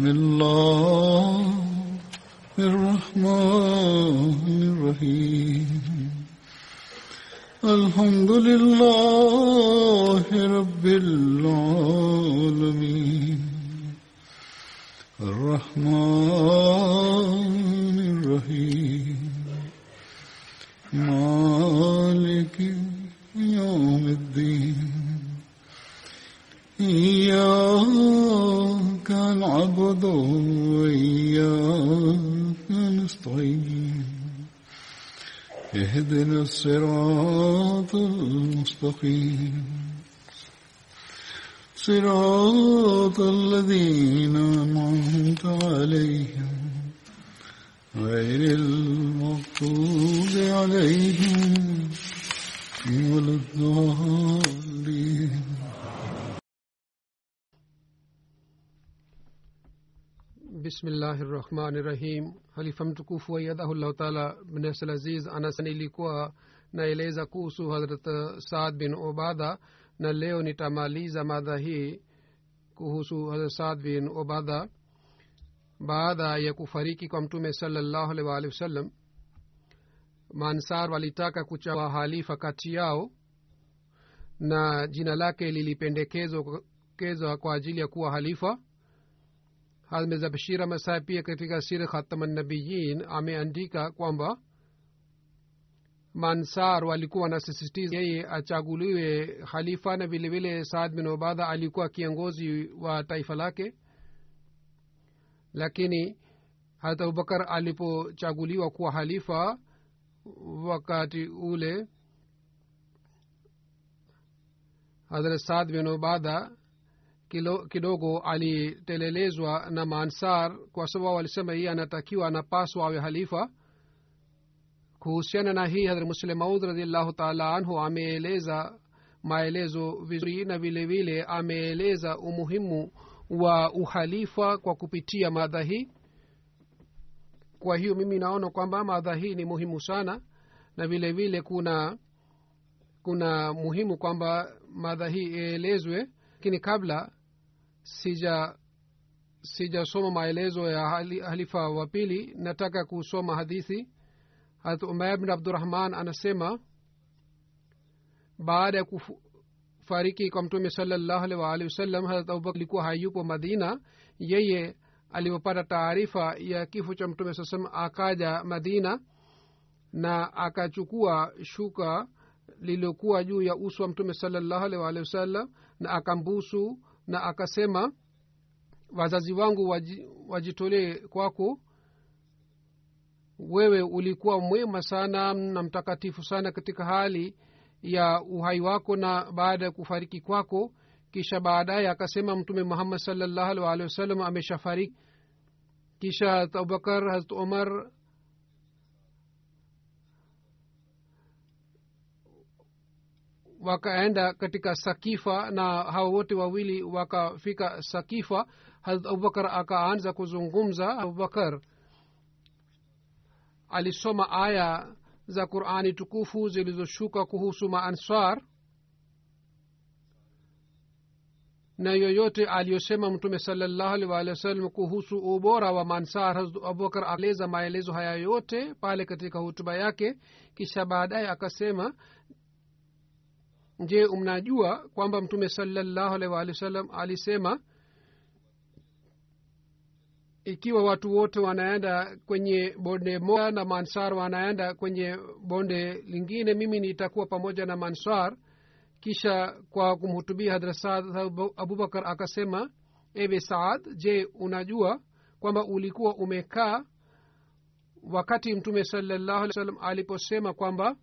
بسم الله. Bismillahi rahim halifa mtukufu waiyadhahullahu taala bnasl aziz anas ilikuwa naeleza kuhusu hazrat saad bin obadha na leo nitamaliza madha hii kuhusu hazrat saad bin obadha baada ya kufariki kwa mtume salallahu alaihi waalihi wasallam. Mansar walitaka kuchawa halifa kati yao na jina lake lilipendekezwa kwa ajili ya kuwa halifa hazmeza bashira masai pia katika sir khatamannabiyin ameandika kwamba mansar walikuwa wanasisitiza yeye achaguliwe khalifa na vilevile saad bin obadha alikuwa kiongozi wa taifa lake. Lakini hata abubakar alipochaguliwa kuwa halifa wakati ule hadrat saad bin obadha kilo, kidogo alitelelezwa na maansar kwa sababu alisema hii anatakiwa anapaswa awe halifa. Kuhusiana na hii hadhr muslim maud radiallahu taala anhu ameeleza maelezo vizuri na vile vile ameeleza umuhimu wa uhalifa kwa kupitia madha hii. Kwa hiyo mimi naona kwamba madha hii ni muhimu sana na vile vile kuna kuna muhimu kwamba madha hii ielezwe. Lakini kabla sija sijasoma maelezo ya halifa wa pili. Nataka kusoma hadithi. Harat umaya bin abdurahman anasema baada ya kufariki kwa mtume salallahu alaihi waalihi wasallam harat abubakr alikuwa hayupo madina. Yeye alipopata taarifa ya kifo cha mtume saa salam akaja madina na akachukua shuka lililokuwa juu ya uso wa mtume salallahu alaihi waalihi wasallam na akambusu na akasema wazazi wangu wajitolee kwako. Wewe ulikuwa mwema sana na mtakatifu sana katika hali ya uhai wako na baada ya kufariki kwako. Kisha baadaye akasema mtume muhammad salllahu walihi wasallam ameshafariki. Kisha abubakar harat umar wakaenda katika sakifa na hao wote wawili wakafika sakifa harat abubakar akaanza kuzungumza. Abubakar alisoma aya za qurani tukufu zilizoshuka kuhusu maanswar na yoyote aliyosema mtume salallahu kuhusu ubora wa mansar abubakar aleza maelezo haya yote pale katika hutuba yake kisha baadaye akasema je mnajua kwamba mtume salallahu alaihi waalihi wasallam alisema ikiwa watu wote wanaenda kwenye bonde moja na mansar wanaenda kwenye bonde lingine mimi nitakuwa pamoja na mansar. Kisha kwa kumhutubia hadrat saad abubakar akasema ewe saad je unajua kwamba ulikuwa umekaa wakati mtume salallahu alih wasallam aliposema kwamba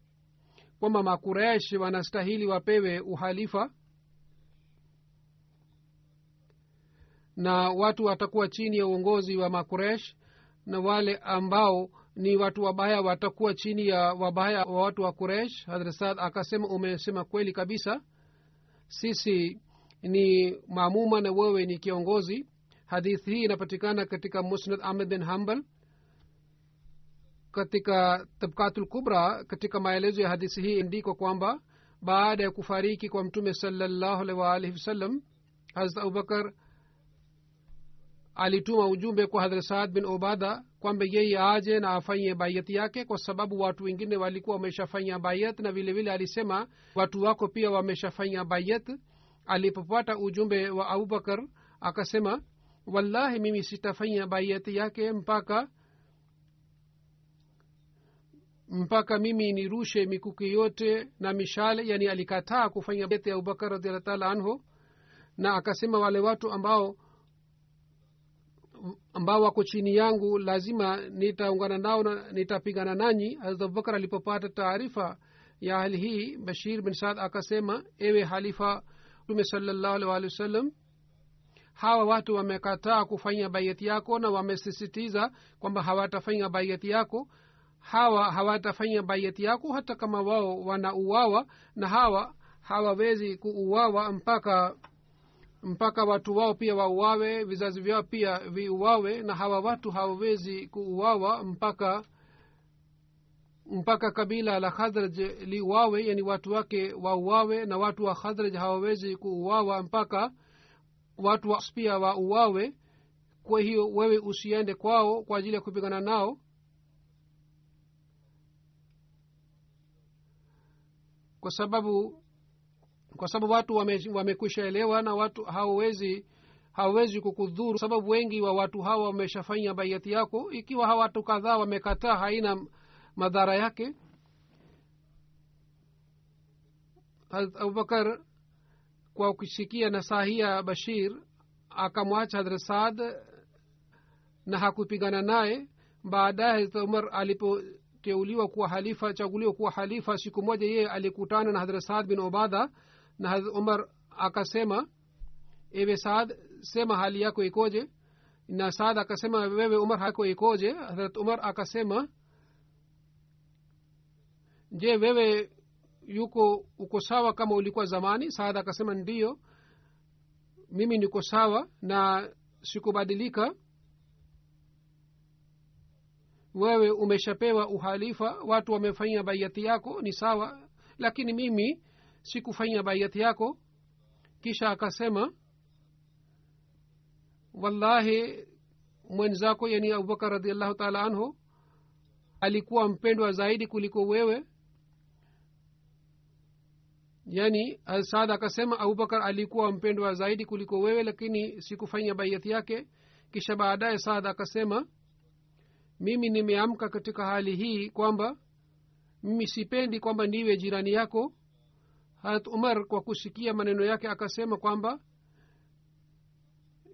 kwamba makuresh wanastahili wapewe uhalifa na watu watakuwa chini ya uongozi wa makuresh na wale ambao ni watu wabaya watakuwa chini ya wabaya wa watu wa kuresh hadrasad akasema umesema kweli kabisa. Sisi ni maamuma na wewe ni kiongozi. Hadithi hii inapatikana katika musnad ahmed bin hambal katika tabkatul kubra katika maelezo ya hadithi hii indiko kwamba baada ya kufariki kwa mtume salallahu alhi waalihi wasallam hazrat abubakar alituma ujumbe kwa hadrat saad bin obada kwamba yeye aje na afanye bayati yake kwa sababu watu wengine walikuwa wameshafanya bayat na vilevile vile alisema watu wako pia wameshafanya bayat. Alipopata ujumbe wa abubakar akasema wallahi mimi sitafanya bayati yake mpaka mpaka mimi nirushe mikuki yote na mishale yani alikataa kufanya ya abubakar radiallahu anhu na akasema wale watu ambao ambao wako chini yangu lazima nitaungana nao na nitapigana nanyi. Hazrat abubakar alipopata taarifa ya hali hii bashir bin saad akasema ewe halifa mtume salallahu wasallam hawa watu wamekataa kufanya baiati yako na wamesisitiza kwamba hawatafanya baiati yako hawa hawatafanya baiati yako hata kama wao wanauawa na hawa hawawezi kuuawa mpaka mpaka watu wao pia wauawe vizazi vyao pia viuawe na hawa watu hawawezi kuuawa mpaka mpaka kabila la khadraj liuawe yani watu wake wauawe na watu wa khadraj hawawezi kuuawa mpaka watu wa pia wauawe. Kwa hiyo wewe usiende kwao kwa ajili ya kupigana nao kwa sababu kwa sababu watu wamekwisha wame elewa na watu hawawezi hawawezi kukudhuru. Sababu wengi wa watu hawa wameshafanya baiati yako ikiwa hawa watu kadhaa wamekataa haina madhara yake. Abubakar kwa kusikia nasahia bashir akamwacha hadrat saad na hakupigana naye. Baadaye hazrat umar alipoteuliwa kuwa halifa chaguliwa kuwa halifa. Siku moja yeye alikutana na hadrat saad bin obada na hadrat umar akasema ewe saad sema hali yako ikoje? Na saad akasema wewe umar hako ikoje? Hadrat umar akasema je wewe yuko uko sawa kama ulikuwa zamani? Saad akasema ndiyo mimi niko sawa na sikubadilika wewe umeshapewa uhalifa watu wamefanya baiati yako ni sawa. Lakini mimi sikufanya baiati yako. Kisha akasema wallahi mwenzako yani abubakar radiallahu taala anhu alikuwa mpendwa zaidi kuliko wewe. Yani saad akasema abubakar alikuwa mpendwa zaidi kuliko wewe lakini sikufanya baiati yake. Kisha baadaye saad akasema mimi nimeamka katika hali hii kwamba mimi sipendi kwamba ndiwe jirani yako. Harat umar kwa kusikia maneno yake akasema kwamba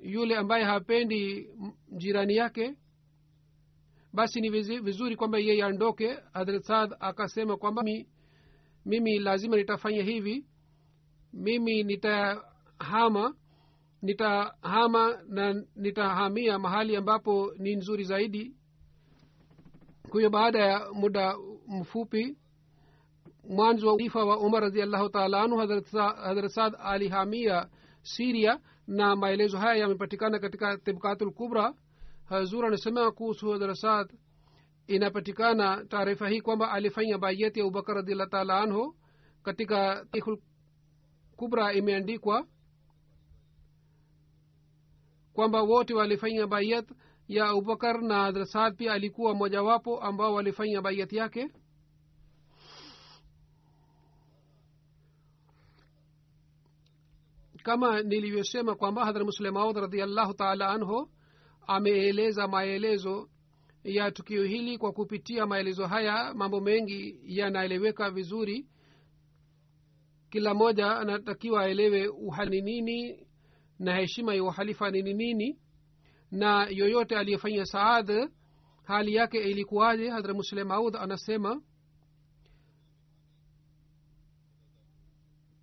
yule ambaye hapendi jirani yake basi ni vizuri kwamba yeye andoke hadrat saad akasema kwamba mimi, mimi lazima nitafanya hivi. Mimi nitahama nitahama na nitahamia mahali ambapo ni nzuri zaidi kwa hiyo baada ya muda mfupi mwanzo wa ulifa wa umar raziallahu taala anhu hadrat saad alihamia siria na maelezo haya yamepatikana katika tibkatul kubra. Hazur anasema kuhusu hadrat saad inapatikana taarifa hii kwamba alifanya bayati ya abubakar radiallahu taala anhu. Katika tarikhul kubra imeandikwa kwamba wote walifanya bayat ya abubakar na hadrasad pia alikuwa mojawapo ambao walifanya baiat yake? Kama nilivyosema kwamba hadhra muslemaud radiallahu taala anhu ameeleza maelezo ya tukio hili kwa kupitia maelezo haya mambo mengi yanaeleweka vizuri. Kila mmoja anatakiwa aelewe uhali nini na heshima ya uhalifa ni nini na yoyote aliyefanya saad hali yake ilikuwaje? Hadra muslim maud anasema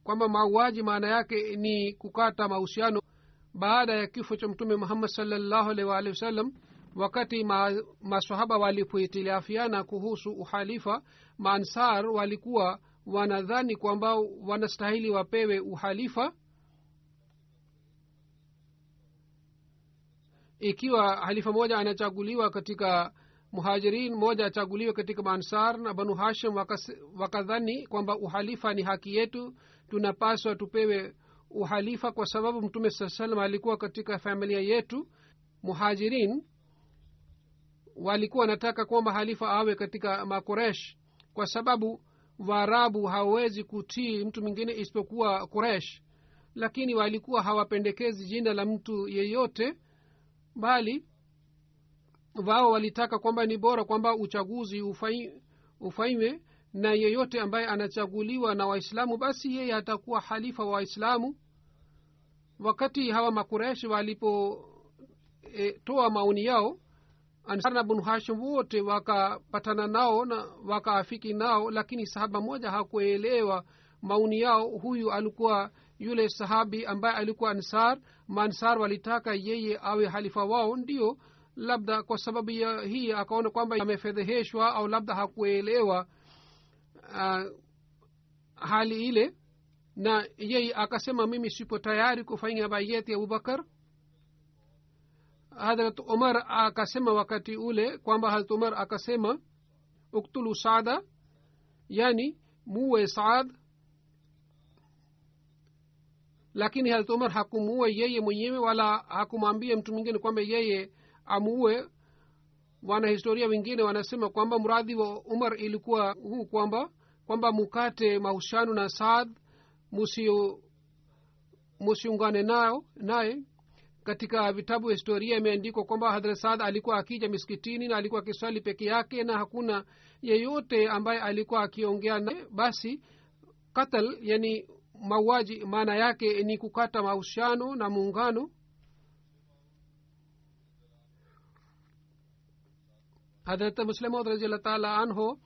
kwamba mauaji maana yake ni kukata mahusiano baada ya kifo cha mtume muhammad salllahu alaihi waalihi wasallam wakati ma, masahaba walipohitilafiana kuhusu uhalifa maansar walikuwa wanadhani kwamba wanastahili wapewe uhalifa ikiwa halifa moja anachaguliwa katika muhajirin moja achaguliwe katika maansar na banu hashim wakadhani kwamba uhalifa ni haki yetu tunapaswa tupewe uhalifa kwa sababu mtume saa salam alikuwa katika familia yetu. Muhajirin walikuwa wanataka kwamba halifa awe katika makoresh kwa sababu waarabu hawawezi kutii mtu mwingine isipokuwa kuresh lakini walikuwa hawapendekezi jina la mtu yeyote bali wao walitaka kwamba ni bora kwamba uchaguzi ufanywe na yeyote ambaye anachaguliwa na waislamu basi yeye atakuwa halifa wa waislamu. Wakati hawa makureshi walipotoa e, maoni yao ansar na bnu hashim wote wakapatana nao na wakaafiki nao lakini sahaba moja hakuelewa maoni yao. Huyu alikuwa yule sahabi ambaye alikuwa ansar maansar walitaka yeye awe halifa wao ndio labda kwa sababu ya hii akaona kwamba amefedheheshwa au labda hakuelewa uh, hali ile. Na yeye akasema mimi sipo tayari kufanya bayeti abubakar. Hadrat umar akasema wakati ule kwamba hadrat umar akasema uktulu saada yani muwe saad lakini hadrat umar hakumuue yeye mwenyewe wala hakumwambia mtu mwingine kwamba yeye amuue. Wanahistoria wengine wanasema kwamba mradhi wa umar ilikuwa huu kwamba kwamba mukate mahusiano na saad musiungane nao naye katika vitabu vya historia imeandikwa kwamba hadrat saad alikuwa akija miskitini na alikuwa akiswali peke yake na hakuna yeyote ambaye alikuwa akiongea naye. Basi katal yani mauaji maana yake ni kukata mahusiano na muungano. Hadrat muslemod raziallah taala anho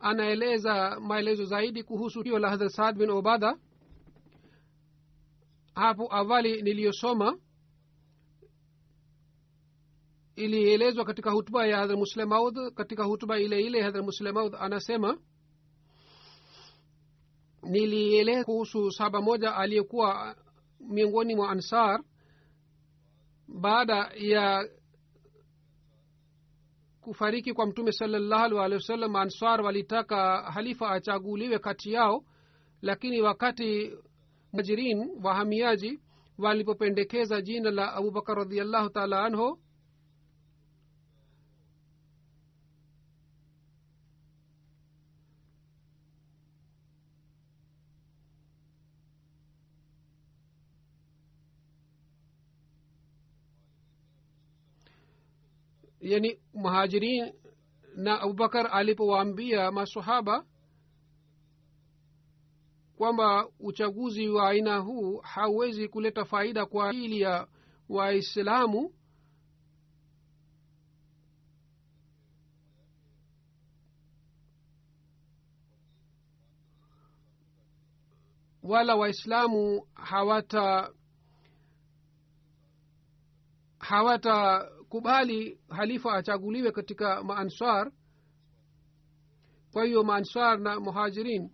anaeleza maelezo zaidi kuhusu hiyo la hadrat saad bin obada hapo awali niliyosoma ilielezwa katika hutuba ya hadrat muslemaud katika hutuba ile ile hadrat muslemaud anasema nilieleza kuhusu saba moja aliyekuwa miongoni mwa ansar baada ya kufariki kwa mtume salallahu wa wasallam. Ansar walitaka halifa achaguliwe kati yao lakini wakati majirin wahamiaji walipopendekeza jina la abubakar radiallahu taala anhu yani muhajirin na abubakar alipowaambia masahaba kwamba uchaguzi wa aina huu hauwezi kuleta faida kwa ajili ya waislamu wala waislamu hawata hawatakubali halifa achaguliwe katika maansar kwa hiyo maansar na muhajirin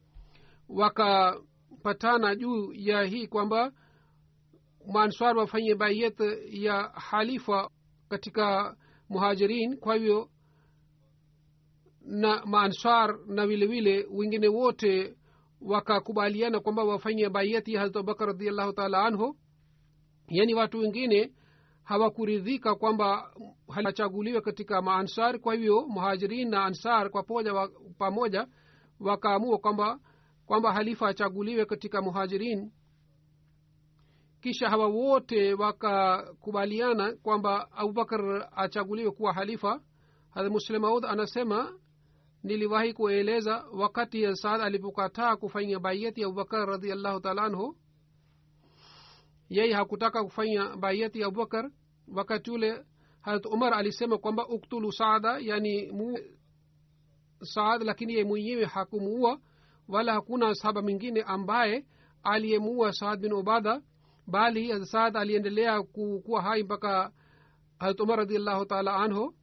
wakapatana juu ya hii kwamba maanswar wafanye baiyet ya halifa katika muhajirin. Kwa hivyo na maanswar na vile vile wengine wote wakakubaliana kwamba wafanye baiyet ya hazrat abubakar radiallahu taala anhu. Yaani watu wengine hawakuridhika kwamba hachaguliwe katika maansar. Kwa hivyo muhajirin na ansar kwa poja wa, pamoja wakaamua kwamba kwamba halifa achaguliwe katika muhajirin. Kisha hawa wote wakakubaliana kwamba abubakar achaguliwe kuwa halifa. Hadha muslemaud anasema niliwahi kueleza wakati saad alipokataa kufanya baiyati ya abubakar radiallahu taala anhu yeye hakutaka kufanya baiyati ya abubakar wakati ule harat umar alisema kwamba uktulu saada yani mu saad lakini ye mwenyewe hakumuua wala hakuna sahaba mwingine ambaye aliyemuua saad bin ubada bali saad aliendelea kuwa hai mpaka harat umar radiallahu taala anhu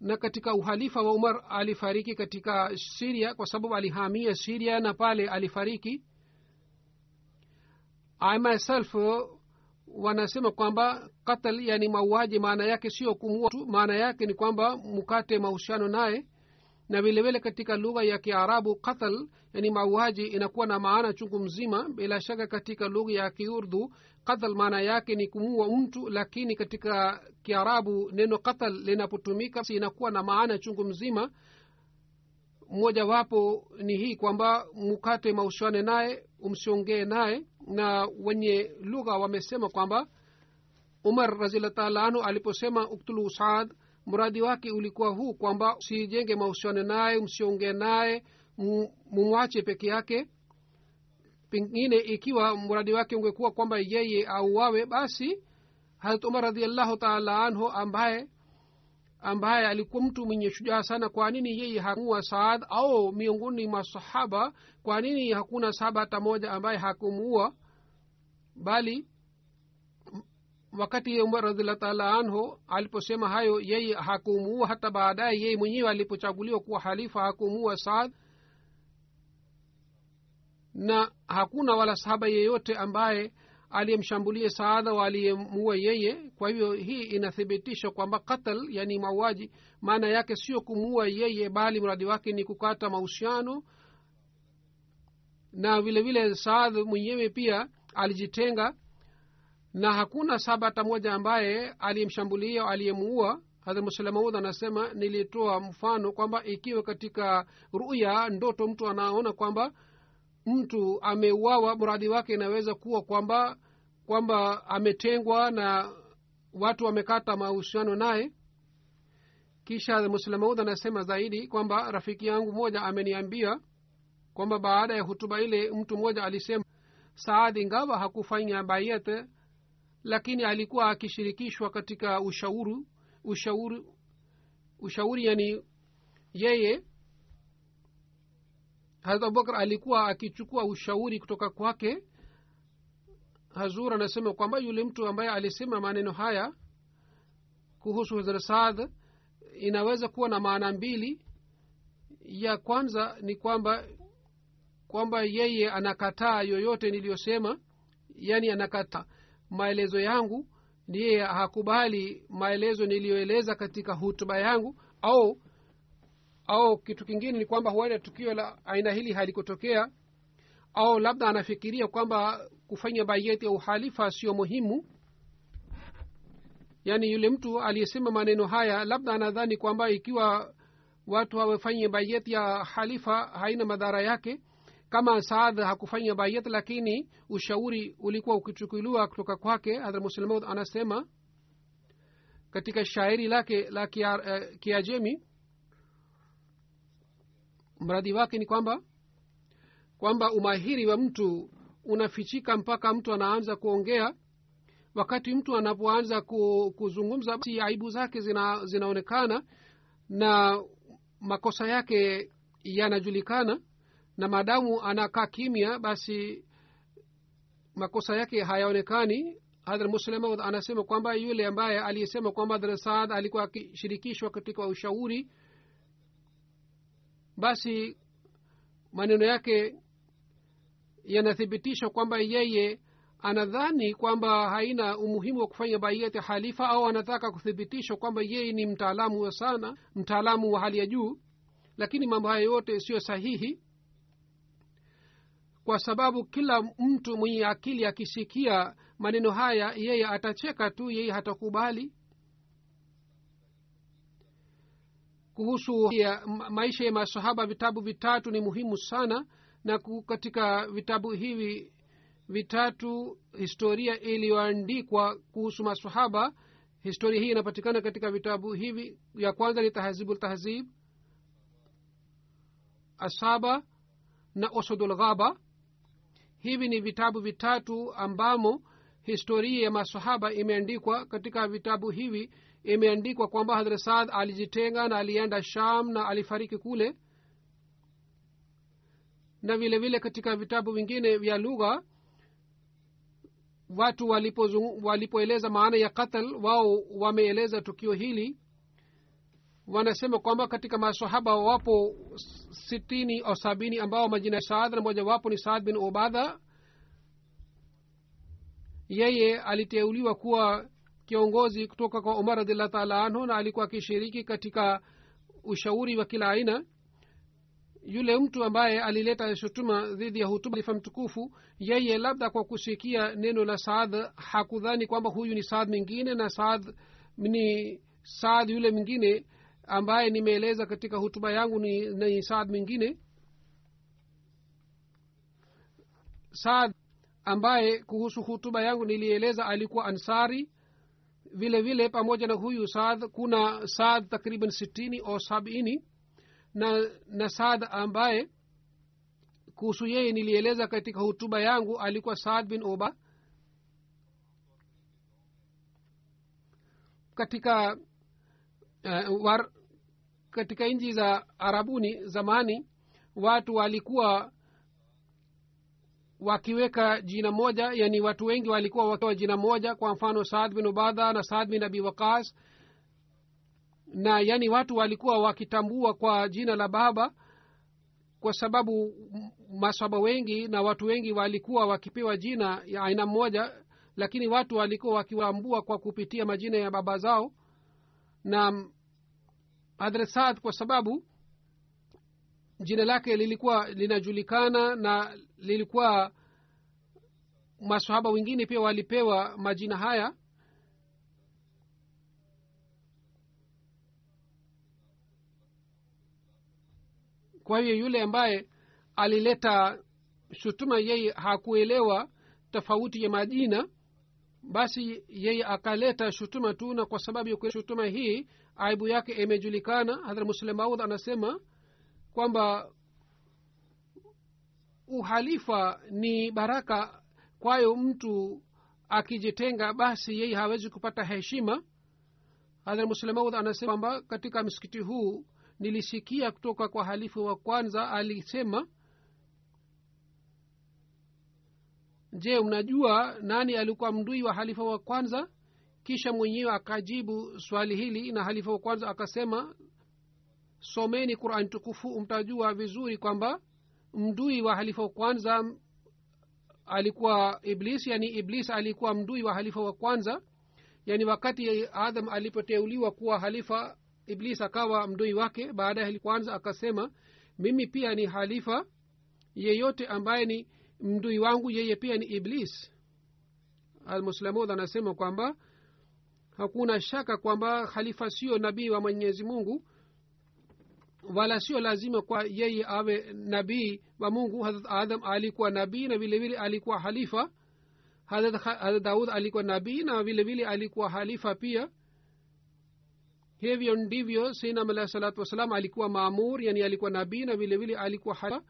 na katika uhalifa wa umar alifariki katika siria kwa sababu alihamia siria na pale alifariki. I myself wanasema kwamba katal yani mauaji maana yake sio kumua tu maana yake ni kwamba mkate mahusiano naye na vilevile katika lugha ya kiarabu qatal yani mauaji inakuwa na maana chungu mzima. Bila shaka katika lugha ya kiurdhu qatal maana yake ni kumua mtu lakini katika kiarabu neno qatal linapotumika inakuwa na maana chungu mzima. Mmojawapo ni hii kwamba mukate mahusiane naye umsiongee naye. Na wenye lugha wamesema kwamba umar raziallahu taala anhu aliposema uktulu saad mradi wake ulikuwa huu kwamba usijenge mahusiano naye msiongee naye mumwache peke yake. Pengine ikiwa mradi wake ungekuwa kwamba yeye auawe basi harat umar radiallahu taala anhu ambaye ambaye alikuwa mtu mwenye shujaa sana kwa nini yeye hakuwa saad? Au miongoni mwa sahaba kwa nini hakuna sahaba hata moja ambaye hakumuua? Bali wakati umar radiallahu taala anhu aliposema hayo yeye hakumuua hata baadaye yeye mwenyewe alipochaguliwa kuwa halifa hakumuua saad. Na hakuna wala sahaba yeyote ambaye aliyemshambulia saada wa aliyemuua yeye. Kwa hivyo hii inathibitisha kwamba katal yani mauaji maana yake sio kumuua yeye bali mradi wake ni kukata mahusiano. Na vile vile saad mwenyewe pia alijitenga na hakuna saba hata moja ambaye aliyemshambulia aliyemuua. Hadhmuslemaud anasema nilitoa mfano kwamba ikiwa katika ruya ndoto mtu anaona kwamba mtu ameuawa mradi wake inaweza kuwa kwamba kwamba ametengwa na watu wamekata mahusiano naye. Kisha muslemaud anasema zaidi kwamba rafiki yangu moja ameniambia kwamba baada ya hutuba ile mtu mmoja alisema saad ingawa hakufanya bayat lakini alikuwa akishirikishwa katika ushauri ushauri ushauri yani yeye harat abubakar alikuwa akichukua ushauri kutoka kwake. Hazur anasema kwamba yule mtu ambaye alisema maneno haya kuhusu hazrat saad inaweza kuwa na maana mbili. Ya kwanza ni kwamba kwamba yeye anakataa yoyote niliyosema yani anakataa maelezo yangu ndiye hakubali maelezo niliyoeleza katika hutuba yangu au au kitu kingine ni kwamba huenda tukio la aina hili halikutokea au labda anafikiria kwamba kufanya bayeti ya uhalifa sio muhimu. Yaani yule mtu aliyesema maneno haya labda anadhani kwamba ikiwa watu hawafanye bayeti ya halifa haina madhara yake kama saad hakufanya bayet lakini ushauri ulikuwa ukichukuliwa kutoka kwake hadhramuslmaud anasema katika shairi lake la kiajemi uh, mradi wake ni kwamba kwamba umahiri wa mtu unafichika mpaka mtu anaanza kuongea. Wakati mtu anapoanza kuzungumza basi aibu zake zina, zinaonekana na makosa yake yanajulikana na maadamu anakaa kimya basi makosa yake hayaonekani. Hadhra muslima anasema kwamba yule ambaye aliyesema kwamba hadhra saad alikuwa akishirikishwa katika ushauri basi maneno yake yanathibitisha kwamba yeye anadhani kwamba haina umuhimu wa kufanya baiyati halifa au anataka kuthibitisha kwamba yeye ni mtaalamu sana mtaalamu wa hali ya juu. Lakini mambo haya yote siyo sahihi kwa sababu kila mtu mwenye akili akisikia maneno haya yeye atacheka tu yeye hatakubali. Kuhusu ya maisha ya masahaba vitabu vitatu ni muhimu sana. Na katika vitabu hivi vitatu historia iliyoandikwa kuhusu masahaba historia hii inapatikana katika vitabu hivi. Ya kwanza ni tahzibu ltahzib asaba na osodul ghaba hivi ni vitabu vitatu ambamo historia ya masahaba imeandikwa. Katika vitabu hivi imeandikwa kwamba hadrat saad alijitenga na alienda sham na alifariki kule. Na vile vile katika vitabu vingine vya lugha watu walipoeleza walipo maana ya katl wao wameeleza tukio hili wanasema kwamba katika masahaba wapo sitini au sabini ambao majina ya saad na moja wapo ni saad bin ubadha. Yeye aliteuliwa kuwa kiongozi kutoka kwa umar radiallahu taala anhu na alikuwa akishiriki katika ushauri wa kila aina. Yule mtu ambaye alileta shutuma dhidi ya hutuba mtukufu yeye labda kwa kusikia neno la saad hakudhani kwamba huyu ni saad mwingine na saad ni saad yule mwingine ambaye nimeeleza katika hutuba yangu ni, ni saad mwingine. Saad ambaye kuhusu hutuba yangu nilieleza alikuwa ansari. Vile vile pamoja na huyu saad kuna saad takriban sitini au sabini. Na, na saad ambaye kuhusu yeye nilieleza katika hutuba yangu alikuwa saad bin oba. Katika uh, war, katika nchi za arabuni zamani watu walikuwa wakiweka jina moja yani watu wengi walikuwa wakiwa jina moja kwa mfano saad bin ubadha na saad bin abi waqas. Na yani watu walikuwa wakitambua kwa jina la baba kwa sababu masaba wengi na watu wengi walikuwa wakipewa jina ya aina moja lakini watu walikuwa wakiwambua kwa kupitia majina ya baba zao. Na hadrat saad kwa sababu jina lake lilikuwa linajulikana na lilikuwa masahaba wengine pia walipewa majina haya. Kwa hiyo yule ambaye alileta shutuma yeye hakuelewa tofauti ya majina basi yeye akaleta shutuma tu na kwa sababu ya shutuma hii aibu yake imejulikana. Hadhra muslim maud anasema kwamba uhalifa ni baraka kwayo mtu akijitenga basi yeye hawezi kupata heshima. Hadhra muslemaud anasema kwamba katika msikiti huu nilisikia kutoka kwa halifu wa kwanza alisema je unajua nani alikuwa mdui wa halifa wa kwanza kisha mwenyewe akajibu swali hili na halifa wa kwanza akasema someni qurani tukufu mtajua vizuri kwamba mdui wa halifa wa kwanza alikuwa iblis yani iblis alikuwa mdui wa halifa wa kwanza. Yani wakati adam alipoteuliwa kuwa halifa iblis akawa mdui wake. Baada ya kwanza akasema mimi pia ni halifa yeyote ambaye ni mdui wangu yeye pia ni iblis. Almuslamud anasema kwamba hakuna shaka kwamba khalifa sio nabii wa mwenyezi mungu wala sio lazima kwa yeye awe nabii wa mungu. Hadrat adam alikuwa nabii na vile vile alikuwa halifa hadrat daud alikuwa nabii na vilevile vile alikuwa halifa pia. Hivyo ndivyo sinam alahi salatu wassalam alikuwa maamur yani alikuwa nabii na vile vile alikuwa halifa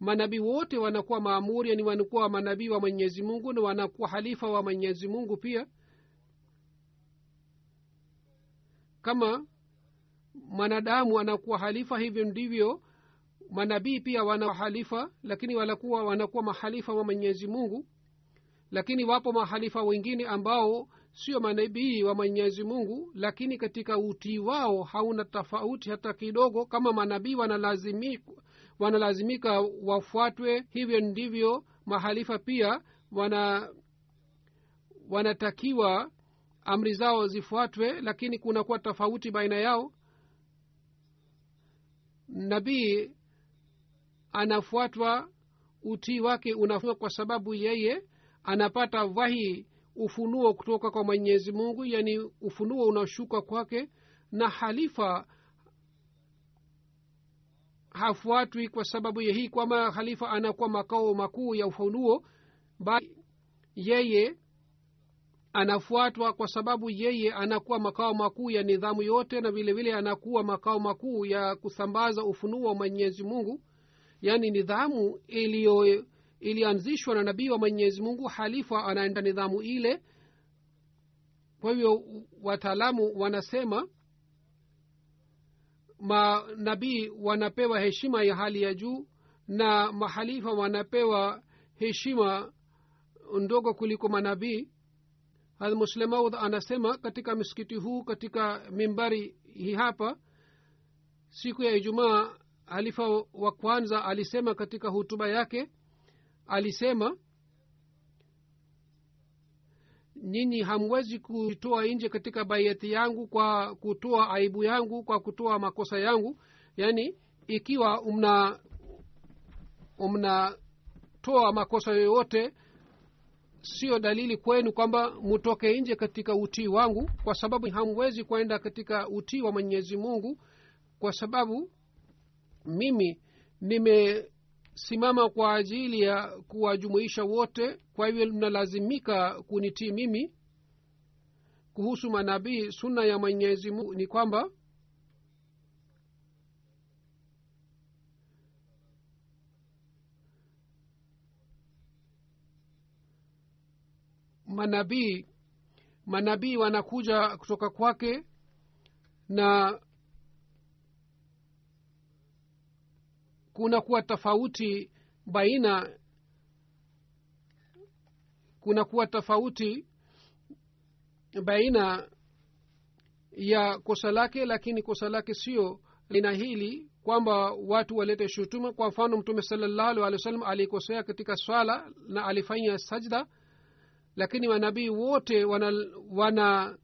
manabii wote wanakuwa maamuri yani wanakuwa manabii wa mwenyezi mungu na wanakuwa halifa wa mwenyezi mungu pia kama mwanadamu anakuwa halifa hivyo ndivyo manabii pia wana halifa lakini wanakuwa wanakuwa mahalifa wa mwenyezi mungu. Lakini wapo mahalifa wengine ambao sio manabii wa mwenyezi mungu lakini katika utii wao hauna tofauti hata kidogo. Kama manabii wanalazimika, wanalazimika wafuatwe hivyo ndivyo mahalifa pia wana wanatakiwa amri zao zifuatwe lakini kunakuwa tofauti baina yao. Nabii anafuatwa utii wake unafua kwa sababu yeye anapata wahi ufunuo kutoka kwa mwenyezi mungu yani ufunuo unashuka kwake na halifa hafuatwi kwa sababu ya hii kwama halifa anakuwa makao makuu ya ufunuo bali yeye anafuatwa kwa sababu yeye anakuwa makao makuu ya nidhamu yote na vilevile vile anakuwa makao makuu ya kusambaza ufunuo wa mwenyezi mungu yaani nidhamu iliyo ilianzishwa na nabii wa mwenyezi mungu halifa anaenda nidhamu ile. Kwa hivyo wataalamu wanasema manabii wanapewa heshima ya hali ya juu na mahalifa wanapewa heshima ndogo kuliko manabii muslemaud anasema katika msikiti huu katika mimbari hii hapa siku ya ijumaa halifa wa kwanza alisema katika hutuba yake alisema nyinyi hamwezi kutoa nje katika baiati yangu kwa kutoa aibu yangu kwa kutoa makosa yangu. Yaani ikiwa mna mnatoa makosa yoyote sio dalili kwenu kwamba mutoke nje katika utii wangu kwa sababu hamwezi kwenda katika utii wa mwenyezi mungu kwa sababu mimi nimesimama kwa ajili ya kuwajumuisha wote kwa hivyo mnalazimika kunitii mimi. Kuhusu manabii sunna ya mwenyezi mungu ni kwamba manabii manabii wanakuja kutoka kwake na kunakuwa tofauti baina kunakuwa tofauti baina ya kosa lake lakini kosa lake sio lina hili kwamba watu walete shutuma. Kwa mfano mtume salallahu alih wa sallam alikosea katika swala na alifanya sajda lakini manabii wote wana, wana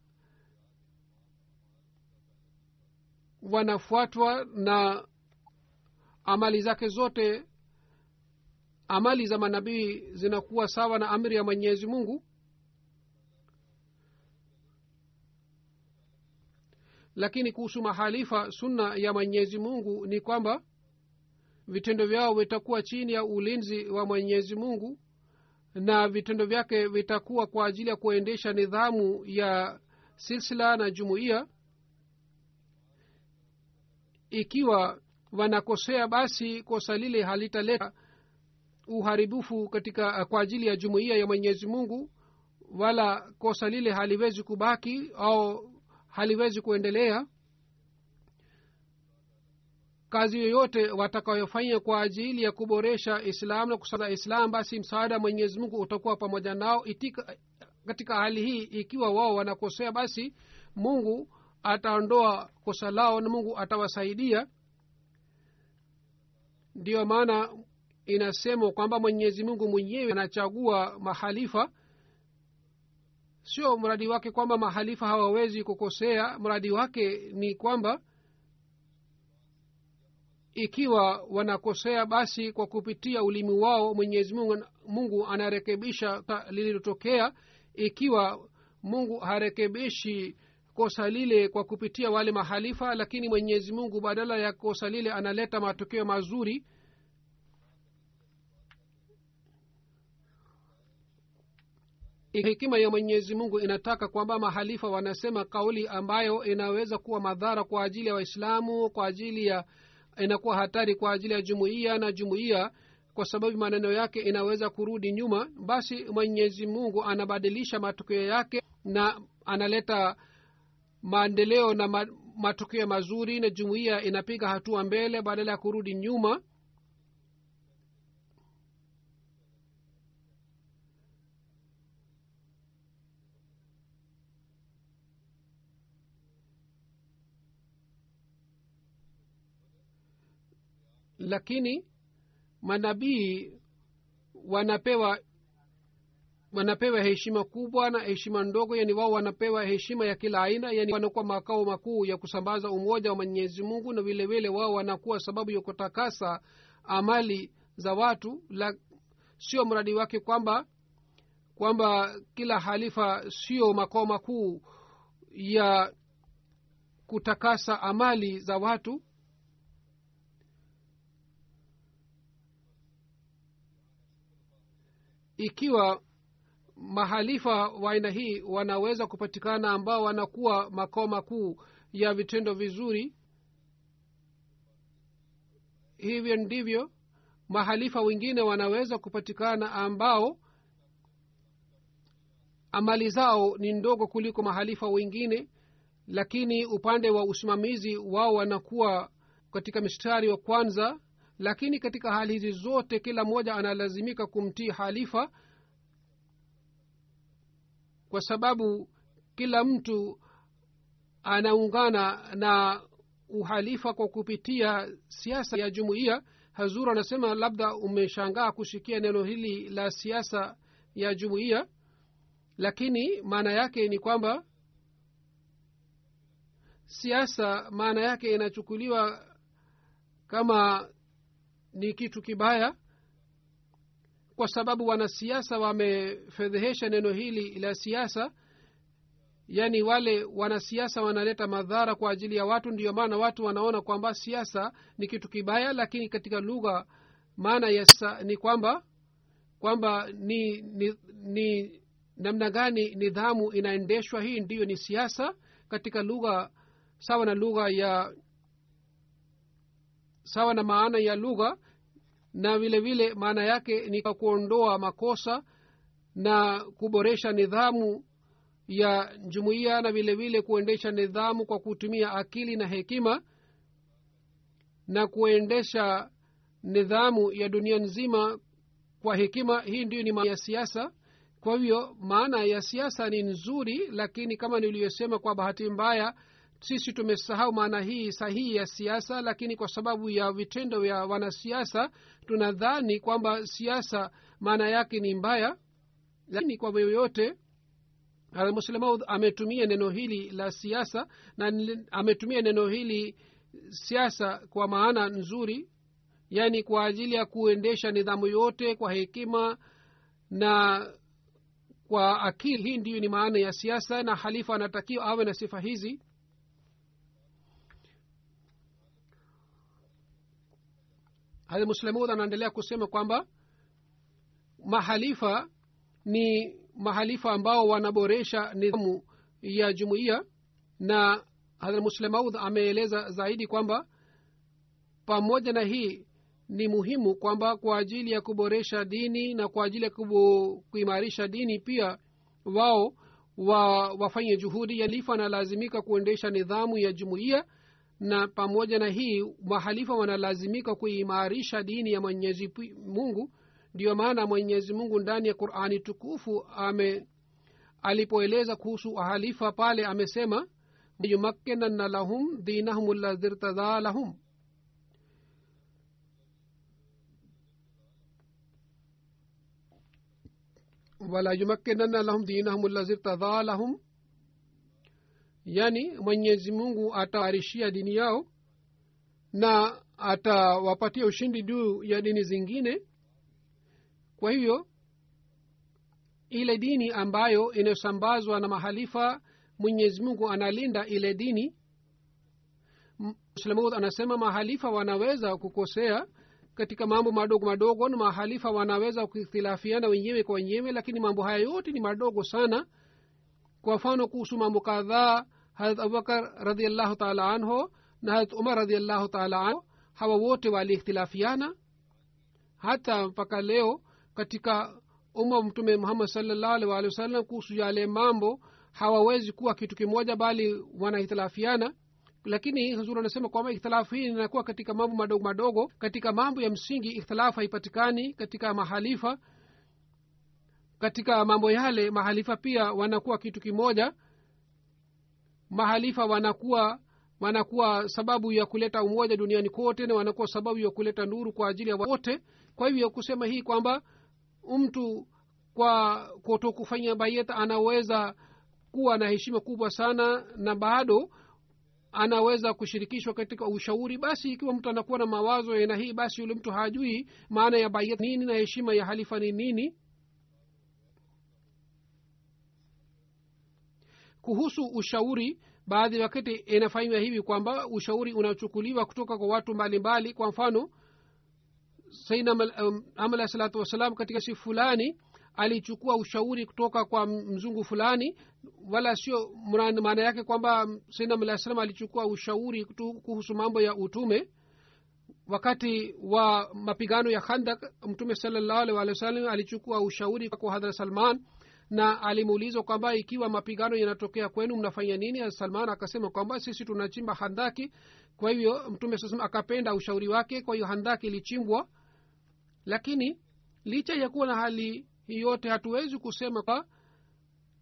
wanafuatwa na amali zake zote. Amali za manabii zinakuwa sawa na amri ya mwenyezi mungu. Lakini kuhusu mahalifa sunna ya mwenyezi mungu ni kwamba vitendo vyao vitakuwa chini ya ulinzi wa mwenyezi mungu na vitendo vyake vitakuwa kwa ajili ya kuendesha nidhamu ya silsila na jumuiya. Ikiwa wanakosea basi kosa lile halitaleta uharibifu katika kwa ajili ya jumuiya ya mwenyezi mungu wala kosa lile haliwezi kubaki au haliwezi kuendelea kazi yoyote watakayofanya kwa ajili ya kuboresha islam na kusaza islam basi msaada mwenyezi mungu utakuwa pamoja nao itika, katika hali hii. Ikiwa wao wanakosea basi mungu ataondoa kosa lao na mungu atawasaidia. Ndiyo maana inasemwa kwamba mwenyezi mungu mwenyewe anachagua mahalifa. Sio mradi wake kwamba mahalifa hawawezi kukosea mradi wake ni kwamba ikiwa wanakosea basi kwa kupitia ulimi wao mwenyezi mungu, anarekebisha lililotokea. Ikiwa mungu harekebishi kosa lile kwa kupitia wale mahalifa lakini mwenyezi mungu badala ya kosa lile analeta matokeo mazuri. Hekima ya mwenyezi mungu inataka kwamba mahalifa wanasema kauli ambayo inaweza kuwa madhara kwa ajili ya waislamu kwa ajili ya inakuwa hatari kwa ajili ya jumuiya na jumuiya kwa sababu maneno yake inaweza kurudi nyuma. Basi mwenyezi mungu anabadilisha matokeo yake na analeta maendeleo na ma, matokeo mazuri na jumuiya inapiga hatua mbele badala ya kurudi nyuma lakini manabii wanapewa wanapewa heshima kubwa na heshima ndogo yani wao wanapewa heshima ya kila aina yani wanakuwa makao makuu ya kusambaza umoja wa mwenyezi mungu na vile vile wao wanakuwa sababu ya kutakasa amali za watu. La sio mradi wake kwamba kwamba kila halifa sio makao makuu ya kutakasa amali za watu ikiwa mahalifa wa aina hii wanaweza kupatikana ambao wanakuwa makao makuu ya vitendo vizuri hivyo ndivyo mahalifa wengine wanaweza kupatikana ambao amali zao ni ndogo kuliko mahalifa wengine lakini upande wa usimamizi wao wanakuwa katika mstari wa kwanza lakini katika hali hizi zote kila mmoja analazimika kumtii halifa kwa sababu kila mtu anaungana na uhalifa kwa kupitia siasa ya jumuiya. Hazur anasema labda umeshangaa kusikia neno hili la siasa ya jumuiya lakini maana yake ni kwamba siasa maana yake inachukuliwa kama ni kitu kibaya kwa sababu wanasiasa wamefedhehesha neno hili la siasa. Yaani wale wanasiasa wanaleta madhara kwa ajili ya watu ndiyo maana watu wanaona kwamba siasa ni kitu kibaya. Lakini katika lugha maana ya sa, ni kwamba kwamba ni, ni, ni namna gani nidhamu inaendeshwa hii ndiyo ni siasa. Katika lugha sawa na lugha ya sawa na maana ya lugha na vile vile maana yake ni kuondoa makosa na kuboresha nidhamu ya jumuiya na vile vile kuendesha nidhamu kwa kutumia akili na hekima na kuendesha nidhamu ya dunia nzima kwa hekima. Hii ndiyo ni maana ya siasa. Kwa hivyo maana ya siasa ni nzuri lakini kama niliyosema kwa bahati mbaya sisi tumesahau maana hii sahihi ya siasa lakini kwa sababu ya vitendo vya wanasiasa tunadhani kwamba siasa maana yake ni mbaya. Lakini kwa yoyote almuslemaud ametumia neno hili la siasa na ametumia neno hili siasa kwa maana nzuri yaani kwa ajili ya kuendesha nidhamu yote kwa hekima na kwa akili. Hii ndiyo ni maana ya siasa na halifa anatakiwa awe na sifa hizi muslemud anaendelea kusema kwamba mahalifa ni mahalifa ambao wanaboresha nidhamu ya jumuiya na hadrat ameeleza zaidi kwamba pamoja na hii ni muhimu kwamba kwa ajili ya kuboresha dini na kwa ajili ya kuimarisha dini pia wao wa, wafanye juhudi yalifa analazimika kuendesha nidhamu ya jumuiya na pamoja na hii mahalifa wanalazimika kuimarisha dini ya mwenyezi mungu. Ndiyo maana mwenyezi mungu ndani ya qurani tukufu ame alipoeleza kuhusu ahalifa pale amesema yumakkinanna lahum dinahum ladhi irtadha lahum. Wala yumakkinanna lahum dinahum ladhi irtadha lahum yani mwenyezi mungu atawarishia dini yao na atawapatia ushindi juu ya dini zingine. Kwa hivyo ile dini ambayo inayosambazwa na mahalifa mwenyezi mungu analinda ile dini. Muslamud anasema mahalifa wanaweza kukosea katika mambo madogo madogo na mahalifa wanaweza kuhtilafiana wenyewe kwa wenyewe lakini mambo haya yote ni madogo sana kwa mfano kuhusu mambo kadhaa harat abubakar radiallahu taala anhu na harat umar radiallahu taala anhu hawa wote waliikhtilafiana. Hata mpaka leo katika umma mtume muhammad salllahu alih walih wasallam kuhusu yale mambo hawawezi kuwa kitu kimoja bali wanahitilafiana lakini huzuri anasema kwamba ikhtilafu hii inakuwa katika mambo madogo madogo katika mambo ya msingi ikhtilafu haipatikani katika mahalifa katika mambo yale mahalifa pia wanakuwa kitu kimoja. Mahalifa wanakuwa wanakuwa sababu ya kuleta umoja duniani kote na wanakuwa sababu ya kuleta nuru kwa ajili ya wote. Kwa hivyo kusema hii kwamba mtu kwa kutokufanya bayeta anaweza kuwa na heshima kubwa sana na bado anaweza kushirikishwa katika ushauri basi ikiwa mtu anakuwa na mawazo ya aina hii basi yule mtu hajui maana ya bayet nini na heshima ya halifa ni nini kuhusu ushauri baadhi wakati inafanywa hivi kwamba ushauri unachukuliwa kutoka kwa watu mbalimbali mbali. kwa mfano saidna um, amala salatu wassalam katika siku fulani alichukua ushauri kutoka kwa mzungu fulani wala sio maana yake kwamba saidna alah salam alichukua ushauri kuhusu mambo ya utume wakati wa mapigano ya khandak mtume salallahu alih walih alichukua ushauri kwa hadhra salman na alimuulizwa kwamba ikiwa mapigano yanatokea kwenu mnafanya nini? Salman akasema kwamba sisi tunachimba handaki. Kwa hivyo mtume saa akapenda ushauri wake kwa hiyo handaki ilichimbwa. Lakini licha ya kuwa na hali yote hatuwezi kusema kwa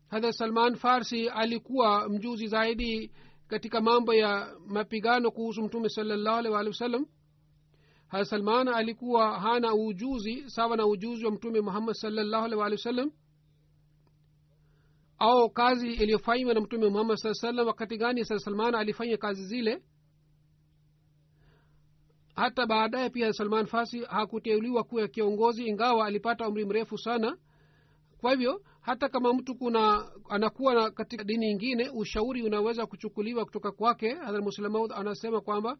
hadha salman farsi alikuwa mjuzi zaidi katika mambo ya mapigano kuhusu mtume salallahu alih walih wasallam hadha salman alikuwa hana ujuzi sawa na ujuzi wa mtume muhammad salallahu alih walih wasallam au kazi iliyofanywa na mtume muhammad saa salam wakati gani sa salman alifanya kazi zile? Hata baadaye pia salman fasi hakuteuliwa kuwa kiongozi ingawa alipata umri mrefu sana. Kwa hivyo hata kama mtu kuna anakuwa na katika dini ingine ushauri unaweza kuchukuliwa kutoka kwake. Hadhrat muslimaud anasema kwamba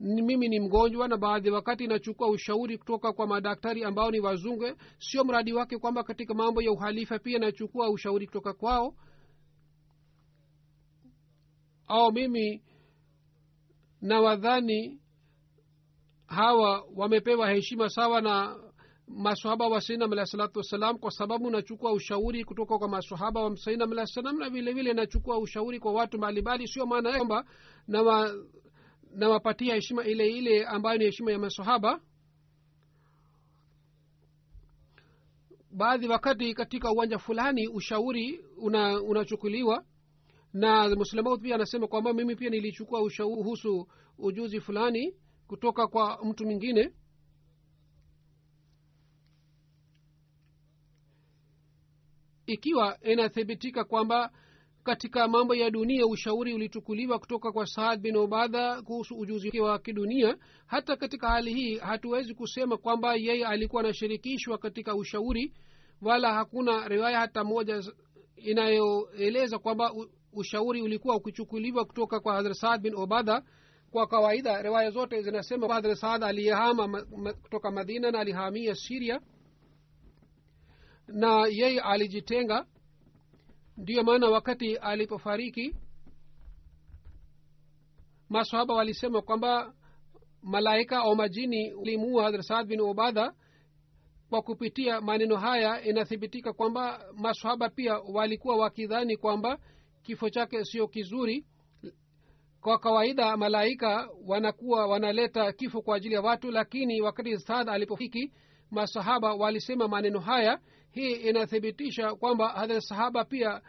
mimi ni mgonjwa na baadhi wakati inachukua ushauri kutoka kwa madaktari ambao ni wazunge sio mradi wake kwamba katika mambo ya uhalifa pia nachukua ushauri kutoka kwao. Au mimi na wadhani hawa wamepewa heshima sawa na masahaba wa sainam alahi salatu wassalam kwa sababu nachukua ushauri kutoka kwa masahaba wa sainam alahi salam na vile vile nachukua ushauri kwa watu mbalimbali. Sio maana kwamba na nawapatia heshima ile ile ambayo ni heshima ya masahaba baadhi wakati katika uwanja fulani ushauri unachukuliwa. Una na muslemaut pia anasema kwamba mimi pia nilichukua ushauri kuhusu ujuzi fulani kutoka kwa mtu mwingine. Ikiwa inathibitika kwamba katika mambo ya dunia ushauri ulichukuliwa kutoka kwa saad bin ubadha kuhusu ujuzi wa kidunia. Hata katika hali hii hatuwezi kusema kwamba yeye alikuwa anashirikishwa katika ushauri wala hakuna riwaya hata moja inayoeleza kwamba ushauri ulikuwa ukichukuliwa kutoka kwa hadrat saad bin obadha kwa kawaida riwaya zote zinasema hadrat saad aliyehama ma, ma, kutoka madina na alihamia siria na yeye alijitenga ndiyo maana wakati alipofariki masahaba walisema kwamba malaika au majini ulimuua hadrat bin ubadha kwa kupitia maneno haya inathibitika kwamba masahaba pia walikuwa wakidhani kwamba kifo chake sio kizuri. Kwa kawaida malaika wanakuwa wanaleta kifo kwa ajili ya watu lakini wakati saad alipofiki masahaba walisema maneno haya hii inathibitisha kwamba hadhre sahaba pia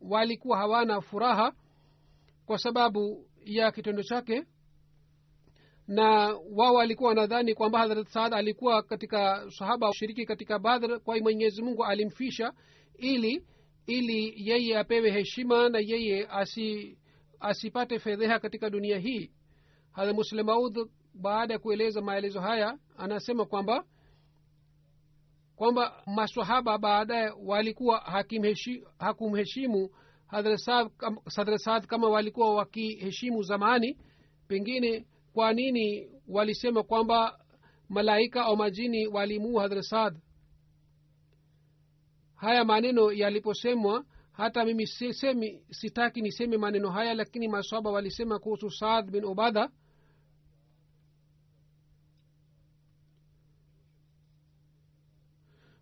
walikuwa hawana furaha kwa sababu ya kitendo chake. Na wao walikuwa wanadhani kwamba hadrat saad alikuwa katika sahaba shiriki katika badr kwa mwenyezi mungu alimfisha ili ili yeye apewe heshima na yeye asi asipate fedheha katika dunia hii. Hadrat muslemaud baada ya kueleza maelezo haya anasema kwamba kwamba maswahaba baadaye walikuwa hakumheshimu sadre saad kama walikuwa wakiheshimu zamani. Pengine kwa nini walisema kwamba malaika au majini walimuu hadre saad? Haya maneno yaliposemwa hata mimi sisemi sitaki niseme maneno haya lakini maswaba walisema kuhusu saad bin ubadha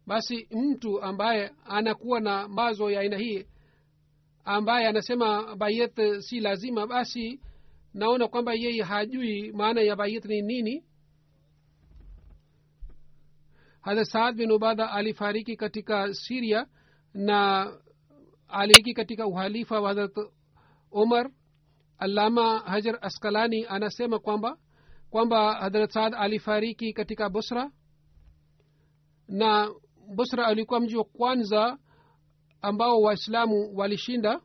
basi mtu ambaye anakuwa na mazo ya aina hii ambaye anasema bayet si lazima basi naona kwamba yeye hajui maana ya bayet ni nini. Hadrat saad bin ubada alifariki katika siria na aliiki katika uhalifa wa hadrat umar. Alama hajar askalani anasema kwamba kwamba hadrat saad alifariki katika busra na busra alikuwa mji wa kwanza ambao waislamu walishinda.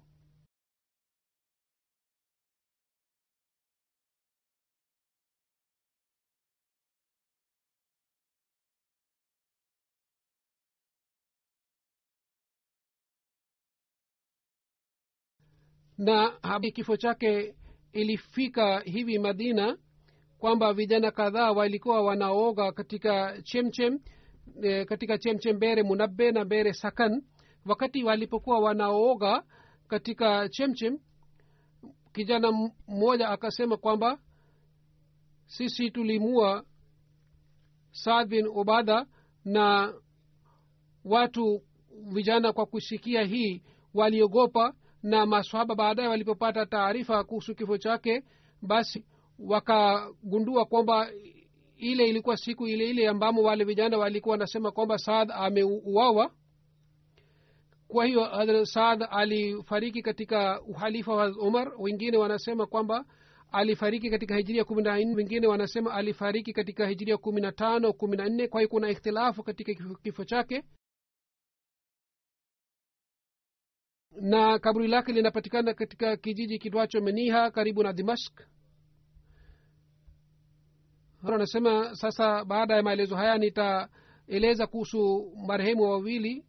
Na habi kifo chake ilifika hivi madina kwamba vijana kadhaa walikuwa wanaoga katika chemchem e, katika chemchem mbere munabbe na bere sakan wakati walipokuwa wanaoga katika chemchem kijana mmoja akasema kwamba sisi tulimua saad ubada na watu vijana kwa kusikia hii waliogopa na maswahaba baadaye walipopata taarifa kuhusu kifo chake basi wakagundua kwamba ile ilikuwa siku ile ile ambamo wale vijana walikuwa wanasema kwamba saad ameuawa. Kwa hiyo Hazrat saad alifariki katika uhalifa wa umar. Wengine wanasema kwamba alifariki katika hijiria kumi na nne. Wengine wanasema alifariki katika hijiria kumi na tano kumi na nne. Kwa hiyo kuna ikhtilafu katika kifo- chake. Na kaburi lake linapatikana katika kijiji kitwacho meniha karibu na dimashk anasema sasa baada ya maelezo haya nitaeleza kuhusu marehemu wawili.